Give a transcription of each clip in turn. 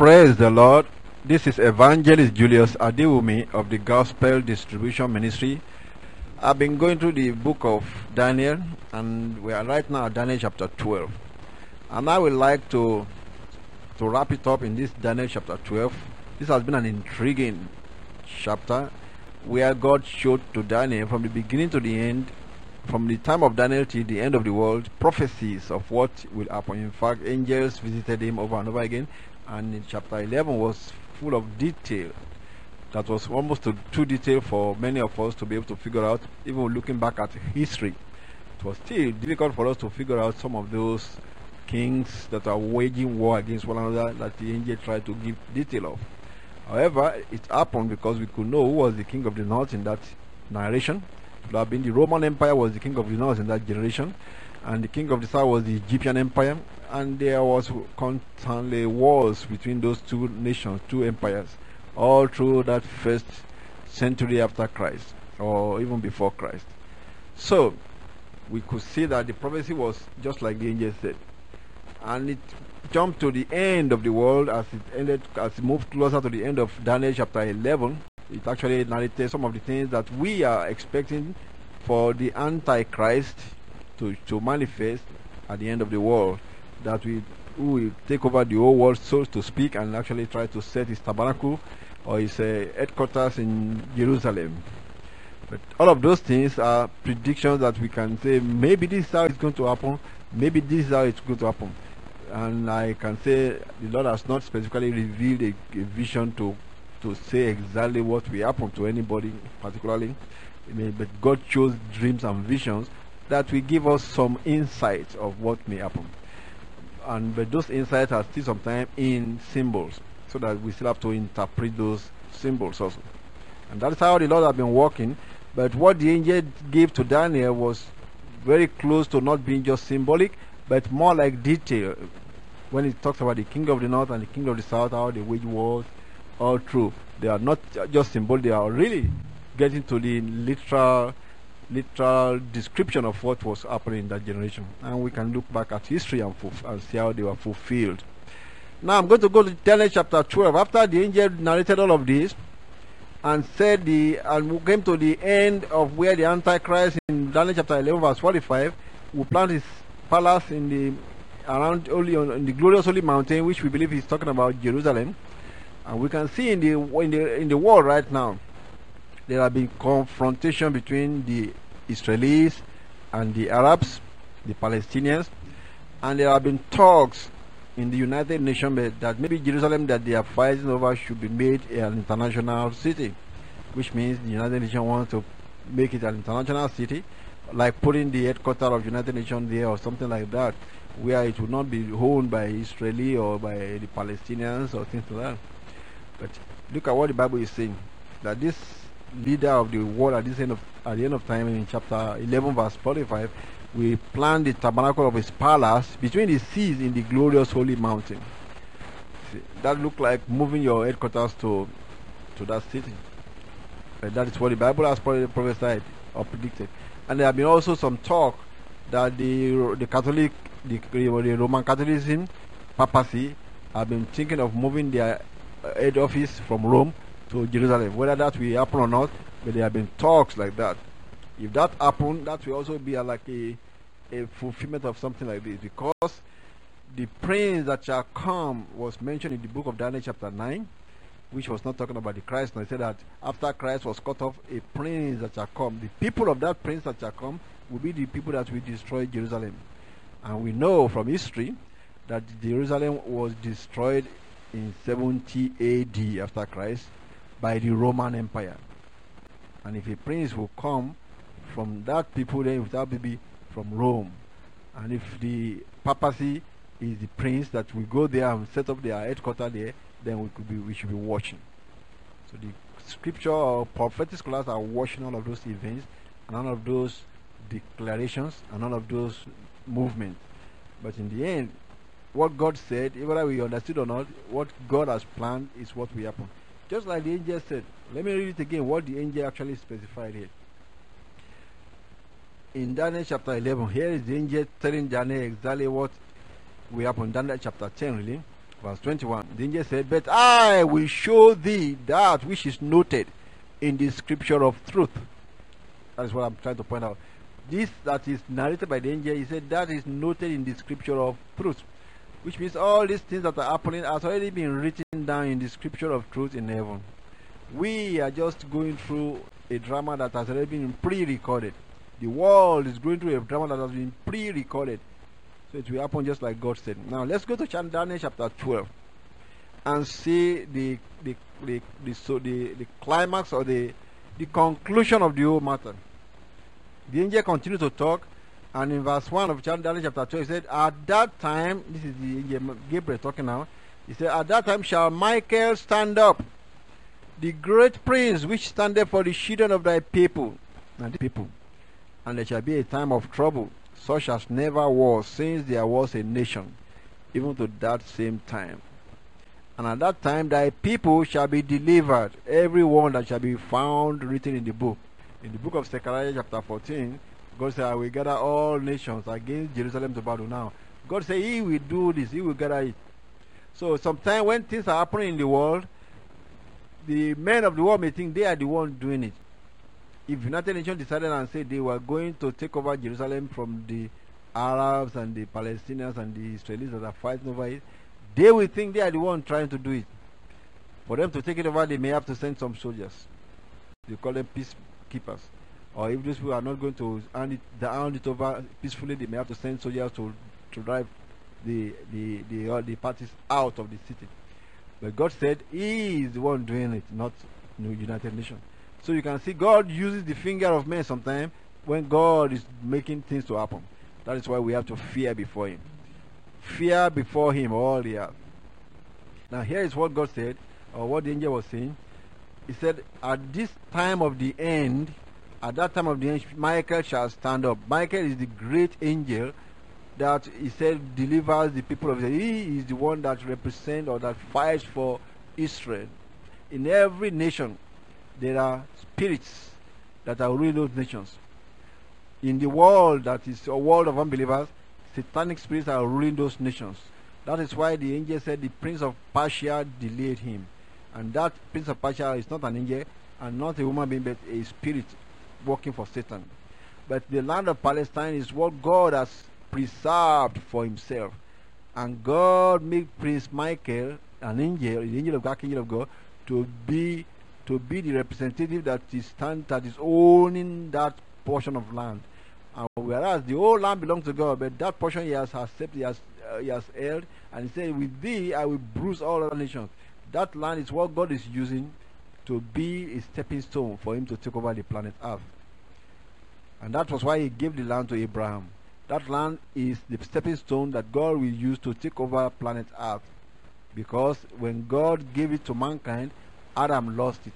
Praise the Lord. This is Evangelist Julius Adewumi of the Gospel Distribution Ministry. I've been going through the book of Daniel, and we are right now at Daniel chapter 12. And I would like to to wrap it up in this Daniel chapter 12. This has been an intriguing chapter where God showed to Daniel from the beginning to the end, from the time of Daniel till the end of the world, prophecies of what will happen. In fact, angels visited him over and over again, and in chapter 11 was full of detail that was almost too, detailed for many of us to be able to figure out, even looking back at history. It was still difficult for us to figure out some of those kings that are waging war against one another that the angel tried to give detail of. However, it happened because we could know who was the king of the north in that narration. Have been the Roman Empire was the king of the north in that generation, and the king of the south was the Egyptian Empire, and there was constantly wars between those two nations, two empires, all through that first century after Christ, or even before Christ. So, we could see that the prophecy was just like the angel said and it jumped to the end of the world as it ended as it moved closer to the end of Daniel chapter 11 it actually narrated some of the things that we are expecting for the antichrist to, to manifest at the end of the world that we will take over the whole world so to speak and actually try to set his tabernacle or his uh, headquarters in Jerusalem. But all of those things are predictions that we can say maybe this is how it's going to happen. Maybe this is how it's going to happen. And I can say the Lord has not specifically revealed a, a vision to to say exactly what will happen to anybody particularly, but God chose dreams and visions that will give us some insight of what may happen. And but those insights are still sometimes in symbols, so that we still have to interpret those symbols also. And that is how the Lord has been working. But what the angel gave to Daniel was very close to not being just symbolic, but more like detail. When it talks about the king of the north and the king of the south, how they wage wars, all true. They are not just symbolic; they are really getting to the literal, literal description of what was happening in that generation. And we can look back at history and, and see how they were fulfilled. Now I'm going to go to Daniel chapter 12. After the angel narrated all of this, and said the and we came to the end of where the Antichrist in Daniel chapter 11 verse 45 will plant his palace in the around only on in the glorious holy mountain, which we believe he's talking about Jerusalem. And we can see in the in the in the world right now, there have been confrontation between the Israelis and the Arabs, the Palestinians, and there have been talks in the United Nations that maybe Jerusalem that they are fighting over should be made an international city, which means the United Nations wants to make it an international city, like putting the headquarters of United Nations there or something like that, where it would not be owned by Israeli or by the Palestinians or things like that. But look at what the Bible is saying, that this leader of the world at this end of at the end of time in chapter 11 verse 45 we plan the tabernacle of his palace between the seas in the glorious holy mountain. See, that looked like moving your headquarters to to that city. But that is what the Bible has prophesied or predicted. And there have been also some talk that the the Catholic, the, the Roman Catholicism, papacy, have been thinking of moving their Uh, head office from Rome to Jerusalem. Whether that will happen or not, but there have been talks like that. If that happened, that will also be a, like a, a fulfillment of something like this because the prince that shall come was mentioned in the book of Daniel chapter 9 which was not talking about the Christ. No, it said that after Christ was cut off, a prince that shall come. The people of that prince that shall come will be the people that will destroy Jerusalem. And we know from history that Jerusalem was destroyed in 70 AD after Christ by the Roman Empire. And if a prince will come from that people, then that will be from Rome. And if the papacy is the prince that will go there and set up their headquarters there, then we could be we should be watching. So the scripture or prophetic scholars are watching all of those events and all of those declarations and all of those movements. But in the end, what God said, whether we understood or not, what God has planned is what will happen. Just like the angel said. Let me read it again, what the angel actually specified here. In Daniel chapter 11, here is the angel telling Daniel exactly what will happen. Daniel chapter 10, really. Verse 21. The angel said, But I will show thee that which is noted in the scripture of truth. That is what I'm trying to point out. This that is narrated by the angel, he said, that is noted in the scripture of truth. Which means all these things that are happening has already been written down in the scripture of truth in heaven. We are just going through a drama that has already been pre-recorded. The world is going through a drama that has been pre-recorded. So it will happen just like God said. Now let's go to Daniel chapter 12 and see the the the, the so the, the climax or the the conclusion of the whole matter. The angel continued to talk, and in verse 1 of Daniel chapter 2, he said, At that time, this is the Gabriel talking now, he said, At that time shall Michael stand up, the great prince which standeth for the children of thy people, and the people. And there shall be a time of trouble, such as never was since there was a nation, even to that same time. And at that time thy people shall be delivered, every one that shall be found written in the book. In the book of Zechariah chapter 14, God said, I will gather all nations against Jerusalem to battle. Now, God said he will do this, he will gather it. So sometimes when things are happening in the world, the men of the world may think they are the one doing it if United Nations decided and said they were going to take over Jerusalem from the Arabs and the Palestinians and the Israelis that are fighting over it, they will think they are the one trying to do it. For them to take it over, they may have to send some soldiers. They call them peacekeepers. Or if these people are not going to hand it, hand it over peacefully, they may have to send soldiers to, to drive the, the, the, uh, the parties out of the city. But God said He is the one doing it, not the United Nations. So you can see God uses the finger of man sometimes when God is making things to happen. That is why we have to fear before Him. Fear before Him all the earth. Now here is what God said, or what the angel was saying. He said, At this time of the end, at that time of the end, Michael shall stand up. Michael is the great angel that he said delivers the people of Israel. He is the one that represents or that fights for Israel. In every nation, there are spirits that are ruling those nations. In the world that is a world of unbelievers, satanic spirits are ruling those nations. That is why the angel said the prince of Persia delayed him. And that prince of Persia is not an angel and not a human being, but a spirit working for Satan. But the land of Palestine is what God has preserved for himself. And God made Prince Michael, an angel, the angel of God, angel of God, to be to be the representative that is stand that is owning that portion of land. And whereas the whole land belongs to God, but that portion he has accepted, he has, uh, he has held, and he said, With thee I will bruise all other nations. That land is what God is using to be a stepping stone for him to take over the planet Earth. And that was why he gave the land to Abraham. That land is the stepping stone that God will use to take over planet Earth. Because when God gave it to mankind, Adam lost it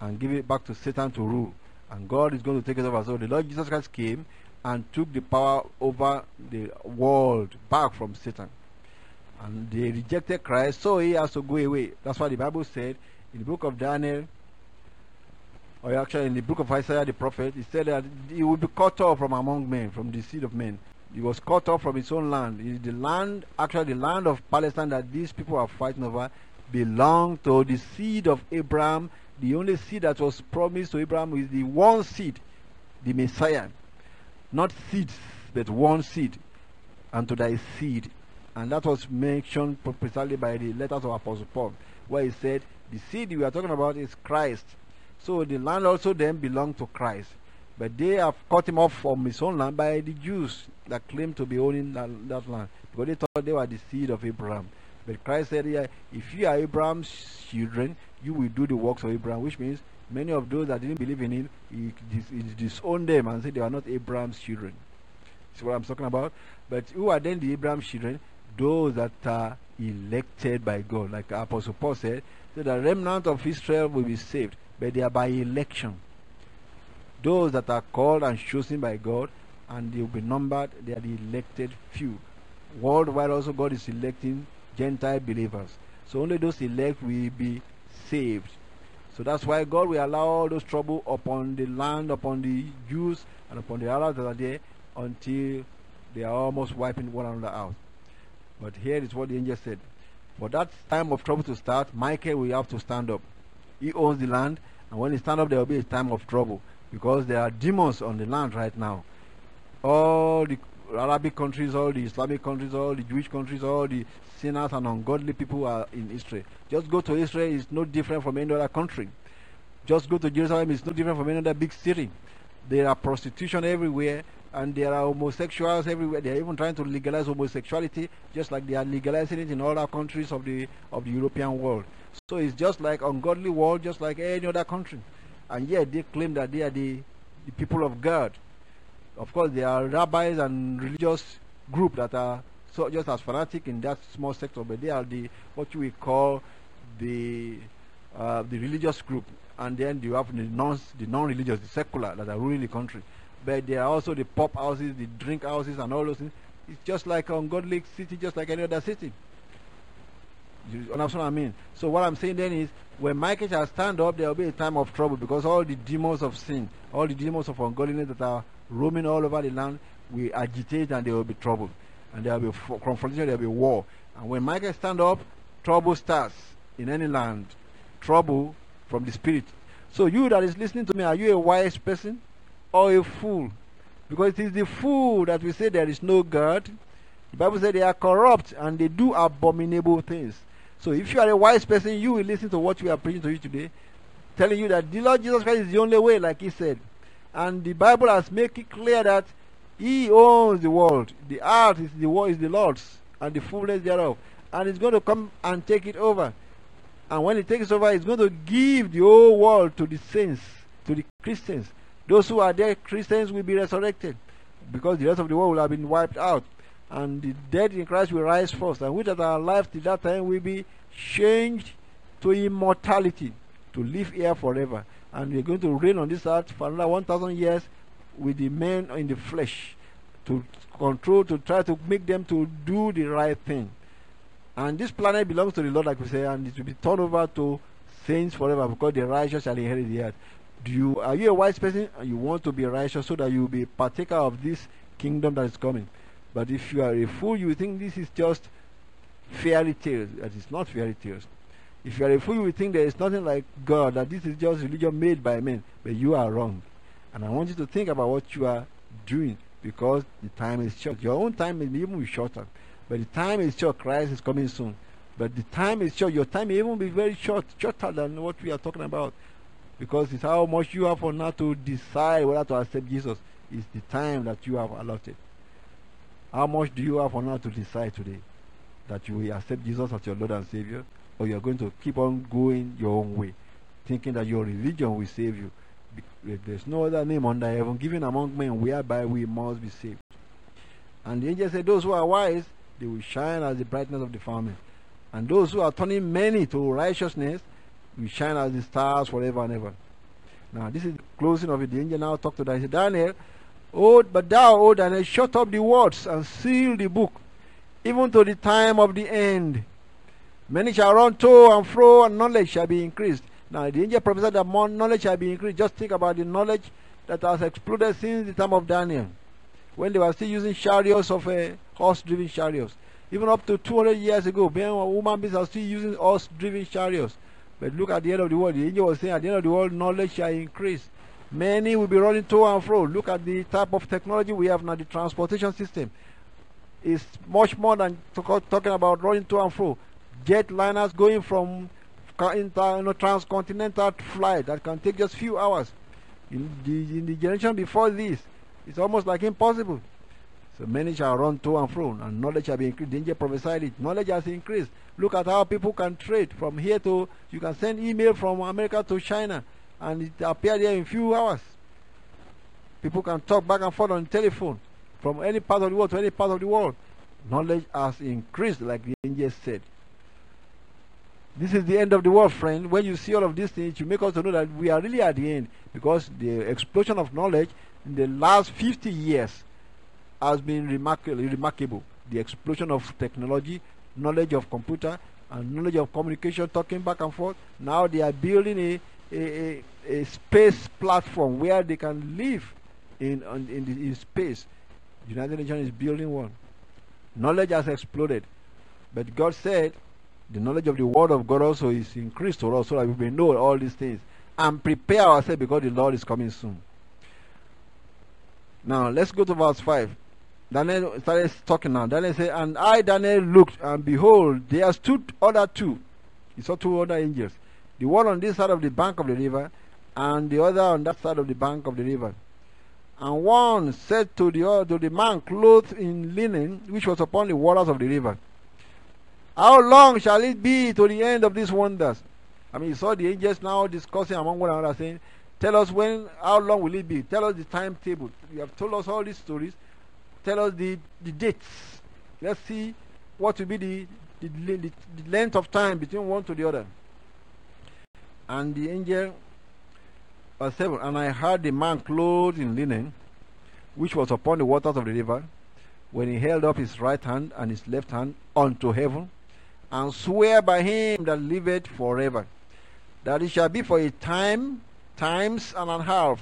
and gave it back to Satan to rule. And God is going to take it over. So the Lord Jesus Christ came and took the power over the world back from Satan. And they rejected Christ, so he has to go away. That's why the Bible said in the book of Daniel, or actually in the book of Isaiah the prophet, he said that he will be cut off from among men, from the seed of men. He was cut off from his own land. The land, actually the land of Palestine that these people are fighting over, belonged to the seed of Abraham. The only seed that was promised to Abraham is the one seed, the Messiah. Not seeds, but one seed, and to thy seed. And that was mentioned precisely by the letters of Apostle Paul, where he said, The seed we are talking about is Christ. So the land also then belonged to Christ. But they have cut him off from his own land by the Jews that claim to be owning that, that land. Because they thought they were the seed of Abraham. But Christ said here, if you are Abraham's children, you will do the works of Abraham, which means many of those that didn't believe in him, he, he disowned them and said they are not Abraham's children. See what I'm talking about? But who are then the Abraham's children? Those that are elected by God. Like Apostle Paul said, so the remnant of Israel will be saved, but they are by election. Those that are called and chosen by God, and they will be numbered, they are the elected few. Worldwide also God is electing Gentile believers. So only those elect will be saved. So that's why God will allow all those trouble upon the land, upon the Jews, and upon the Arabs that are there until they are almost wiping one another out. But here is what the angel said. For that time of trouble to start, Michael will have to stand up. He owns the land, and when he stand up, there will be a time of trouble because there are demons on the land right now. All the Arabic countries, all the Islamic countries, all the Jewish countries, all the sinners and ungodly people are in Israel. Just go to Israel, it's no different from any other country. Just go to Jerusalem, it's no different from any other big city. There are prostitution everywhere, and there are homosexuals everywhere. They are even trying to legalize homosexuality, just like they are legalizing it in other countries of the of the European world. So it's just like ungodly world, just like any other country. And yet they claim that they are the, the people of God. Of course, there are rabbis and religious group that are so just as fanatic in that small sector, but they are the what we call the uh, the religious group, and then you have the non the non-religious, the secular that are ruling the country. But there are also the pop houses, the drink houses, and all those things. It's just like ungodly city, just like any other city. You understand what I mean? So what I'm saying then is, when Michael shall stand up, there will be a time of trouble because all the demons of sin, all the demons of ungodliness that are roaming all over the land will agitate and there will be trouble. And there will be confrontation, there will be war. And when Michael stand up, trouble starts in any land. Trouble from the spirit. So you that is listening to me, are you a wise person or a fool? Because it is the fool that we say there is no God. The Bible says they are corrupt and they do abominable things. So if you are a wise person, you will listen to what we are preaching to you today, telling you that the Lord Jesus Christ is the only way, like he said. And the Bible has made it clear that he owns the world. The earth is the world is the Lord's and the fullness thereof. And he's going to come and take it over. And when he takes over, he's going to give the whole world to the saints, to the Christians. Those who are there, Christians, will be resurrected because the rest of the world will have been wiped out and the dead in Christ will rise first, and we that are alive till that time will be changed to immortality, to live here forever. And we're going to reign on this earth for another 1,000 years with the men in the flesh to control, to try to make them to do the right thing. And this planet belongs to the Lord, like we say, and it will be turned over to saints forever because the righteous shall inherit the earth. Do you are you a wise person you want to be righteous so that you will be partaker of this kingdom that is coming? But if you are a fool, you think this is just fairy tales. That is not fairy tales. If you are a fool, you think there is nothing like God, that this is just religion made by men. But you are wrong. And I want you to think about what you are doing because the time is short. Your own time may even be shorter. But the time is short. Christ is coming soon. But the time is short. Your time may even be very short, shorter than what we are talking about. Because it's how much you have for now to decide whether to accept Jesus. Is the time that you have allotted. How much do you have for now to decide today that you will accept Jesus as your Lord and Savior, or you are going to keep on going your own way, thinking that your religion will save you? There's no other name under heaven given among men whereby we must be saved. And the angel said, Those who are wise, they will shine as the brightness of the firmament. And those who are turning many to righteousness will shine as the stars forever and ever. Now, this is the closing of it. The angel now talked to Daniel. Daniel, Oh, but thou, O Daniel, shut up the words and seal the book, even to the time of the end. Many shall run to and fro, and knowledge shall be increased. Now, the angel prophesied that more knowledge shall be increased. Just think about the knowledge that has exploded since the time of Daniel, when they were still using chariots of uh, horse-driven chariots. Even up to 200 years ago, men and women are still using horse-driven chariots. But look at the end of the world. The angel was saying, at the end of the world, knowledge shall increase. Many will be running to and fro. Look at the type of technology we have now, the transportation system. is much more than talking about running to and fro. Jetliners going from inter, you know, transcontinental flight that can take just few hours. In the, in the generation before this, it's almost like impossible. So many shall run to and fro, and knowledge shall be increased. Daniel prophesied it. Knowledge has increased. Look at how people can trade from here to, you can send email from America to China and it appeared there in few hours. People can talk back and forth on telephone from any part of the world to any part of the world. Knowledge has increased, like the angel said. This is the end of the world, friend. When you see all of these things, you make us to know that we are really at the end because the explosion of knowledge in the last 50 years has been remarkable. remarkable. The explosion of technology, knowledge of computer, and knowledge of communication, talking back and forth. Now they are building a a, a, a space platform where they can live in, in, the, in space. United Nations is building one. Knowledge has exploded. But God said, The knowledge of the word of God also is increased to us so that we may know all these things and prepare ourselves because the Lord is coming soon. Now let's go to verse 5. Daniel started talking now. Daniel said, And I, Daniel, looked, and behold, there stood other two. He saw two other angels. The one on this side of the bank of the river, and the other on that side of the bank of the river. And one said to the, other, to the man clothed in linen, which was upon the waters of the river, How long shall it be to the end of these wonders? I mean, he saw the angels now discussing among one another, saying, Tell us when, how long will it be? Tell us the timetable. You have told us all these stories. Tell us the, the dates. Let's see what will be the, the, the, the length of time between one to the other. And the angel, verse 7, And I heard the man clothed in linen, which was upon the waters of the river, when he held up his right hand and his left hand unto heaven, and swear by him that liveth forever, that it shall be for a time, times and a half,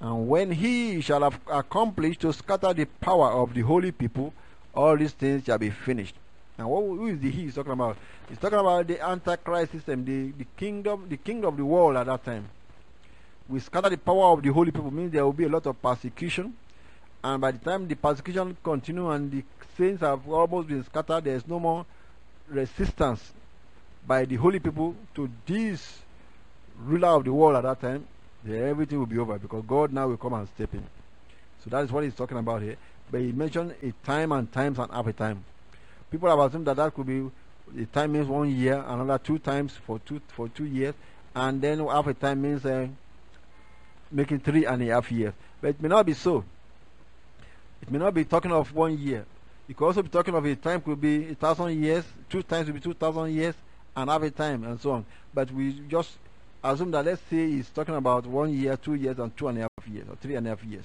and when he shall have accomplished to scatter the power of the holy people, all these things shall be finished. And what, who is the he he's talking about? He's talking about the Antichrist system, the, the kingdom, the king of the world at that time. We scatter the power of the holy people means there will be a lot of persecution. And by the time the persecution continue and the saints have almost been scattered, there is no more resistance by the holy people to this ruler of the world at that time, everything will be over because God now will come and step in. So that is what he's talking about here. But he mentioned a time and times and half a time. People have assumed that that could be the time means one year, another two times for two for two years, and then half a time means uh, making three and a half years. But it may not be so. It may not be talking of one year. It could also be talking of a time could be a thousand years, two times will be two thousand years, and half a time, and so on. But we just assume that let's say he's talking about one year, two years, and two and a half years, or three and a half years.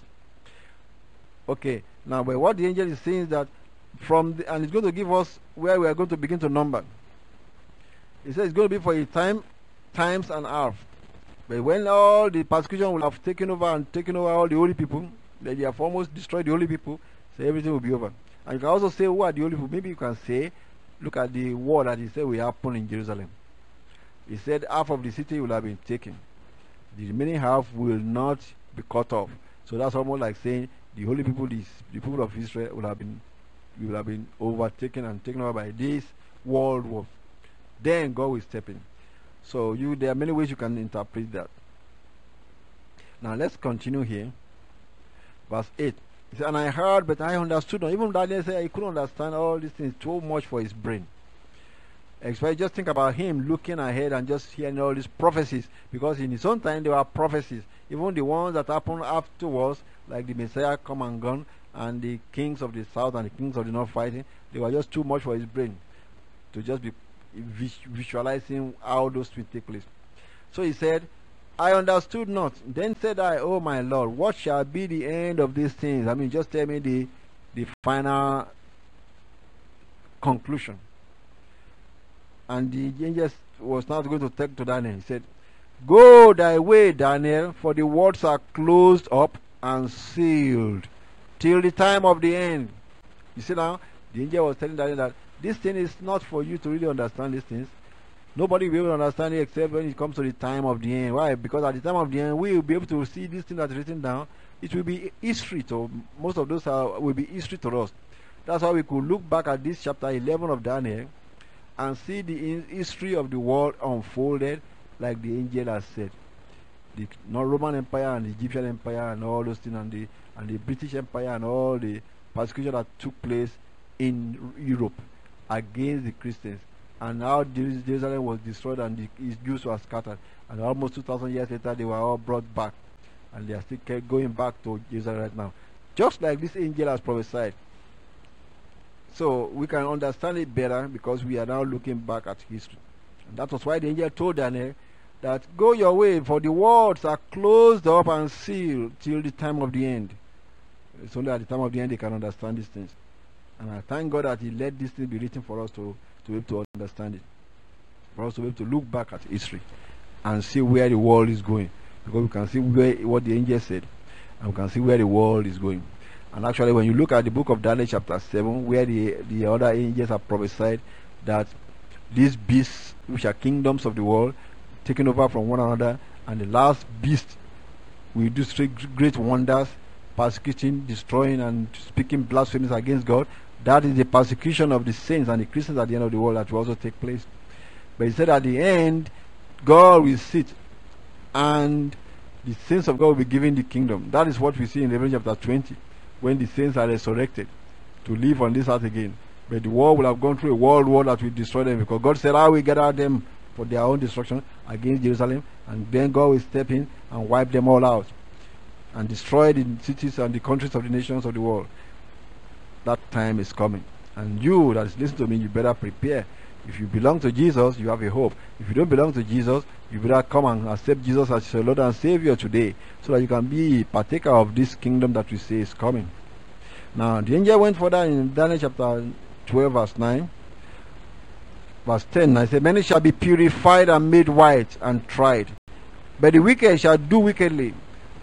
Okay, now but what the angel is saying is that from the, and it's going to give us where we are going to begin to number. He says it's going to be for a time, times and half. But when all the persecution will have taken over and taken over all the holy people, that they have almost destroyed the holy people, so everything will be over. And you can also say who are the holy people. Maybe you can say, look at the war that he said will happen in Jerusalem. He said half of the city will have been taken. The remaining half will not be cut off. So that's almost like saying the holy people, the, the people of Israel will have been will have been overtaken and taken over by this world war. Then God will step in. So you there are many ways you can interpret that. Now let's continue here. Verse 8. He Said, and I heard, but I understood. Even Daniel said he couldn't understand all these things too much for his brain. Especially just think about him looking ahead and just hearing all these prophecies. Because in his own time, there were prophecies. Even the ones that happened afterwards, like the Messiah come and gone, and the kings of the south and the kings of the north fighting, they were just too much for his brain to just be visualizing how those things take place. So he said, I understood not. Then said I, Oh my Lord, what shall be the end of these things? I mean, just tell me the the final conclusion. And the angel was not going to take to Daniel. He said, Go thy way, Daniel, for the words are closed up and sealed till the time of the end. You see now, the angel was telling Daniel that this thing is not for you to really understand these things. Nobody will be able to understand it except when it comes to the time of the end. Why? Because at the time of the end, we will be able to see this thing that's written down. It will be history to most of those are, will be history to us. That's why we could look back at this chapter 11 of Daniel and see the history of the world unfolded like the angel has said. The Roman Empire and the Egyptian Empire and all those things and the and the British Empire and all the persecution that took place in Europe against the Christians. And how Jerusalem was destroyed and the Jews were scattered. And almost 2000 years later they were all brought back. And they are still going back to Jerusalem right now. Just like this angel has prophesied so we can understand it better because we are now looking back at history and that was why the angel told Daniel that go your way for the words are closed up and sealed till the time of the end it's only at the time of the end they can understand these things. And I thank God that He let these things be written for us to, to be able to understand it. For us to be able to look back at history and see where the world is going. Because we can see where what the angel said. And we can see where the world is going. And actually when you look at the book of Daniel chapter 7, where the, the other angels have prophesied that these beasts, which are kingdoms of the world, taking over from one another, and the last beast will do great wonders, persecuting, destroying, and speaking blasphemies against God. That is the persecution of the saints and the Christians at the end of the world that will also take place. But he said at the end, God will sit and the saints of God will be given the kingdom. That is what we see in Revelation chapter 20 when the saints are resurrected to live on this earth again. But the world will have gone through a world war that will destroy them because God said, I will gather them for their own destruction against Jerusalem, and then God will step in and wipe them all out and destroy the cities and the countries of the nations of the world. That time is coming. And you that is listening to me, you better prepare. If you belong to Jesus, you have a hope. If you don't belong to Jesus, you better come and accept Jesus as your Lord and Savior today so that you can be a partaker of this kingdom that we say is coming. Now, the angel went further in Daniel chapter 12, verse 9. Verse 10, I said, Many shall be purified and made white and tried. But the wicked shall do wickedly.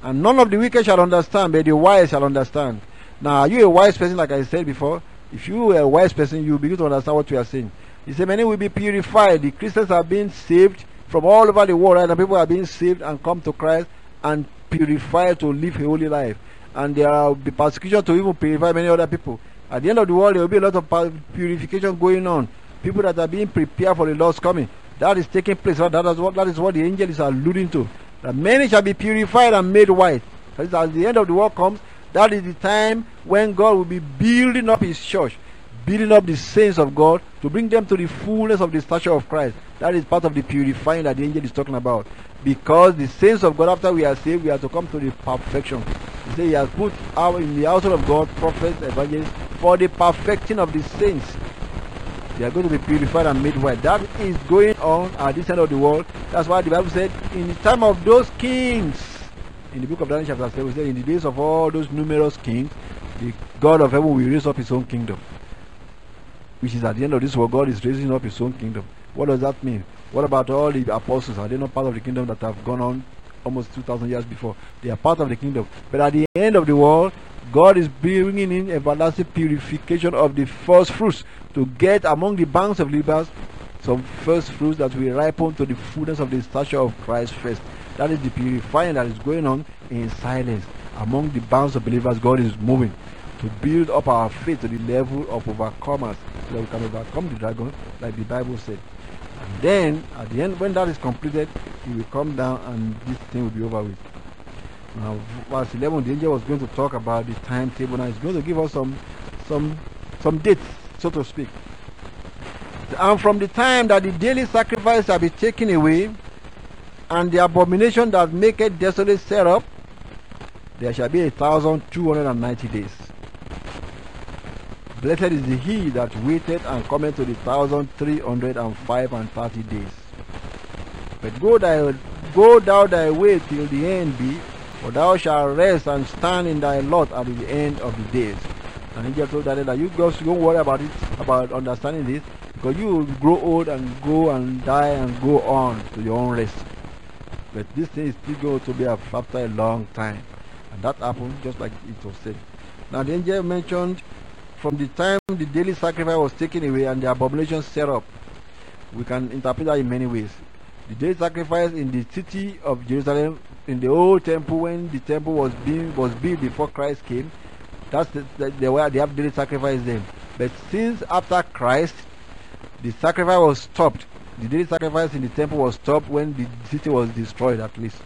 And none of the wicked shall understand, but the wise shall understand. Now, are you a wise person, like I said before? If you are a wise person, you begin to understand what we are saying. He said, Many will be purified. The Christians are being saved from all over the world, right? And people are being saved and come to Christ and purified to live a holy life. And there will be persecution to even purify many other people. At the end of the world, there will be a lot of purification going on. People that are being prepared for the Lord's coming. That is taking place. That is what, that is what the angel is alluding to. That many shall be purified and made white. As the end of the world comes, that is the time when God will be building up his church building up the saints of God to bring them to the fullness of the stature of Christ. That is part of the purifying that the angel is talking about. Because the saints of God, after we are saved, we are to come to the perfection. He said he has put out in the household of God prophets, evangelists, for the perfecting of the saints. They are going to be purified and made white. That is going on at this end of the world. That's why the Bible said, in the time of those kings, in the book of Daniel chapter 7, we said, in the days of all those numerous kings, the God of heaven will raise up his own kingdom which is at the end of this world, God is raising up his own kingdom. What does that mean? What about all the apostles? Are they not part of the kingdom that have gone on almost 2,000 years before? They are part of the kingdom. But at the end of the world, God is bringing in everlasting purification of the first fruits to get among the banks of believers some first fruits that will ripen to the fullness of the stature of Christ first. That is the purifying that is going on in silence. Among the bands of believers, God is moving to build up our faith to the level of overcomers so that we can overcome the dragon like the Bible said. And then at the end when that is completed, he will come down and this thing will be over with. Now verse 11 the angel was going to talk about the timetable now he's going to give us some some some dates so to speak. And from the time that the daily sacrifice shall be taken away and the abomination that maketh desolate set up, there shall be a thousand two hundred and ninety days. Blessed is he that waited and cometh to the thousand three hundred and five and thirty days. But go thy go thou thy way till the end be, for thou shalt rest and stand in thy lot at the end of the days. And angel told Daniel that you guys don't worry about it, about understanding this, because you will grow old and go and die and go on to your own rest. But this thing is still going to be after a long time. And that happened just like it was said. Now the angel mentioned from the time the daily sacrifice was taken away and the abomination set up. We can interpret that in many ways. The daily sacrifice in the city of Jerusalem, in the old temple when the temple was being was built before Christ came, that's the, the, the way they have daily sacrifice then. But since after Christ, the sacrifice was stopped. The daily sacrifice in the temple was stopped when the city was destroyed at least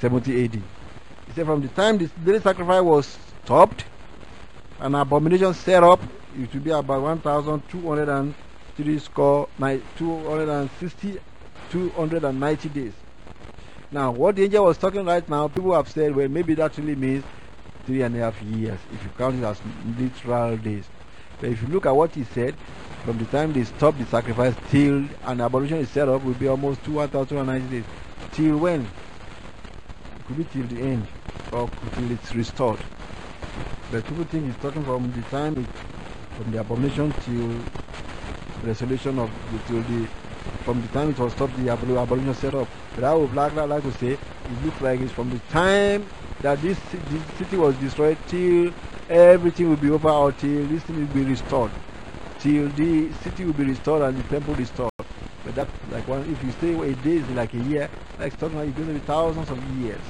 70 AD. He said from the time the daily sacrifice was stopped, an abomination set up, it will be about 1,203 score, 260, 290 days. Now, what the angel was talking right now, people have said, well, maybe that really means three and a half years, if you count it as literal days. But if you look at what he said, from the time they stop the sacrifice till an abomination is set up, will be almost 2,290 days. Till when? It could be till the end, or till it's restored. But people think he's talking from the time, it, from the abomination till the resolution of the, till the, from the time it was stopped, the abomination set up. But I would like, like to say, it looks like it's from the time that this, this city was destroyed till everything will be over or till this thing will be restored. till the city will be restored and the temple restored. But that, like one, if you stay a day is like a year, like talking about, it's to be thousands of years.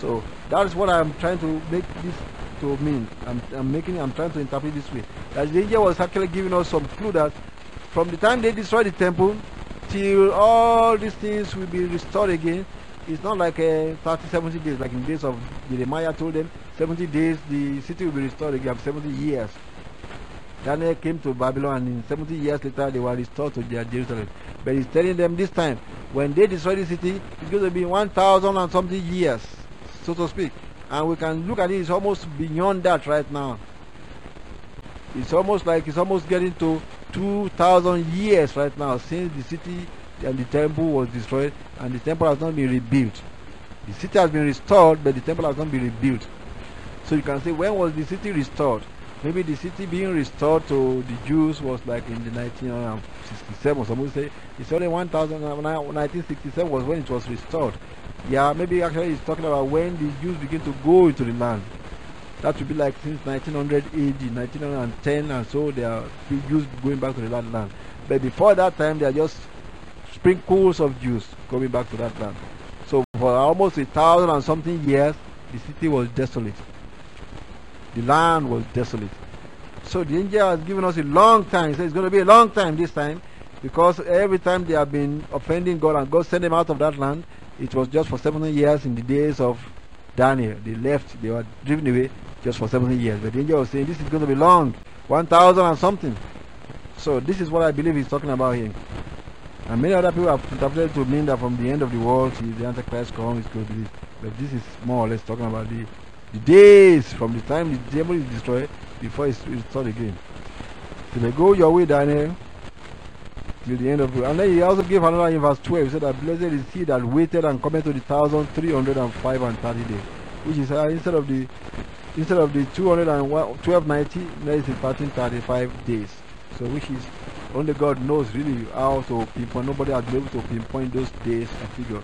So that is what I'm trying to make this to mean. I'm, I'm making, I'm trying to interpret this way. That the angel was actually giving us some clue that from the time they destroy the temple till all these things will be restored again, it's not like a 30, 70 days, like in the days of Jeremiah told them, 70 days the city will be restored again, 70 years. Daniel came to Babylon and in 70 years later they were restored to their Jerusalem. But he's telling them this time, when they destroy the city, it's going to be 1,000 and something years, so to speak. And we can look at it, it's almost beyond that right now. It's almost like it's almost getting to 2,000 years right now since the city and the temple was destroyed and the temple has not been rebuilt. The city has been restored, but the temple has not been rebuilt. So you can say, when was the city restored? maybe the city being restored to the Jews was like in the 1967. Some would say it's only 1967 was when it was restored. Yeah, maybe actually he's talking about when the Jews begin to go into the land. That would be like since 1900 AD, 1910, and so they are Jews going back to the land. land. But before that time, they are just sprinkles of Jews coming back to that land. So for almost a thousand and something years, the city was desolate. The land was desolate. So the angel has given us a long time. He said it's going to be a long time this time because every time they have been offending God and God sent them out of that land, it was just for 70 years in the days of Daniel. They left, they were driven away just for 70 years. But the angel was saying this is going to be long, 1,000 and something. So this is what I believe he's talking about here. And many other people have interpreted to mean that from the end of the world the Antichrist comes, it's going to be. But this is more or less talking about the the days from the time the temple is destroyed before it's restored again. So they go your way, Daniel, till the end of it. And then he also gave another in verse 12. He said that blessed is he that waited and cometh to the thousand three hundred and five and thirty days. Which is uh, instead of the instead of the two hundred and twelve ninety, there is thirteen thirty five days. So which is only God knows really how to pinpoint. Nobody has been able to pinpoint those days and figure.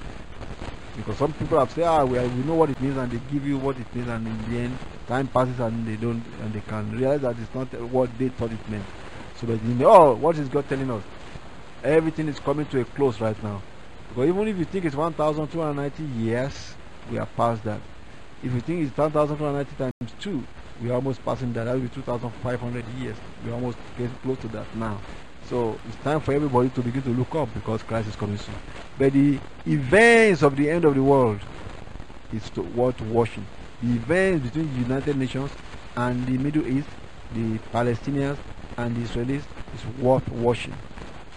Because some people have said, ah, we, we know what it means, and they give you what it means, and in the end, time passes and they don't, and they can realize that it's not what they thought it meant. So, but the, oh, what is God telling us? Everything is coming to a close right now. Because even if you think it's 1,290 years, we are past that. If you think it's 1,290 times 2, we are almost passing that. That will be 2,500 years. We're almost getting close to that now. So it's time for everybody to begin to look up because Christ is coming soon. But the events of the end of the world is to, worth watching. The events between the United Nations and the Middle East, the Palestinians and the Israelis is worth watching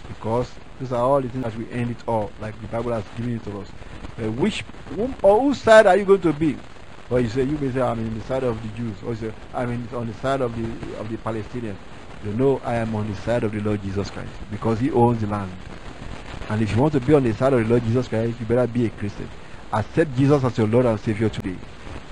because these are all the things that we end it all, like the Bible has given it to us. But which whom, or whose side are you going to be? Well, you say you may say I'm in the side of the Jews, or you say I'm in, on the side of the of the Palestinians. You know I am on the side of the Lord Jesus Christ because He owns the land. And if you want to be on the side of the Lord Jesus Christ, you better be a Christian. Accept Jesus as your Lord and Savior today.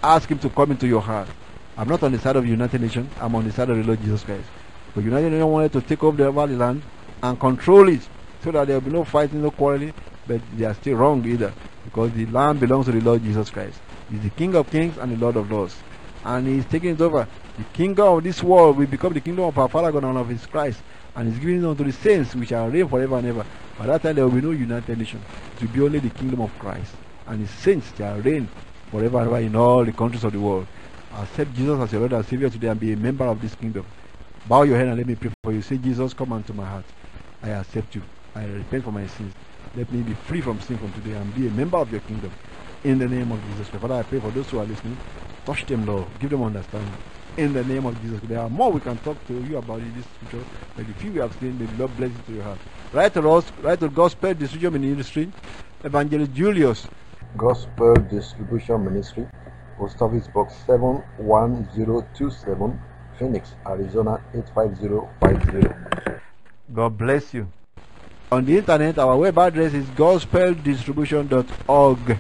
Ask Him to come into your heart. I'm not on the side of the United Nations, I'm on the side of the Lord Jesus Christ. But United Nations wanted to take over the land and control it so that there will be no fighting, no quarreling, but they are still wrong either because the land belongs to the Lord Jesus Christ. He's the King of kings and the Lord of lords. And He's taking it over. The kingdom of this world will become the kingdom of our Father God and of His Christ. And He's giving it unto the saints which shall reign forever and ever. By that time there will be no united nation. It will be only the kingdom of Christ. And His saints shall reign forever and ever in all the countries of the world. Accept Jesus as your Lord and Savior today and be a member of this kingdom. Bow your head and let me pray for you. Say, Jesus, come unto my heart. I accept you. I repent for my sins. Let me be free from sin from today and be a member of your kingdom. In the name of Jesus Christ. Father, I pray for those who are listening. Touch them, Lord. Give them understanding in the name of Jesus. There are more we can talk to you about in this scripture, but the few we have seen, may the Lord bless it to your heart. Write to us, write to Gospel Distribution Ministry, Evangelist Julius. Gospel Distribution Ministry, Post Office Box 71027, Phoenix, Arizona 85050. God bless you. On the internet, our web address is gospeldistribution.org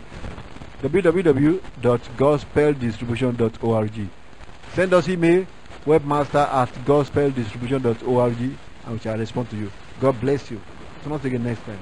www.gospeldistribution.org Send us email webmaster at gospeldistribution.org and we shall respond to you. God bless you. See you again next time.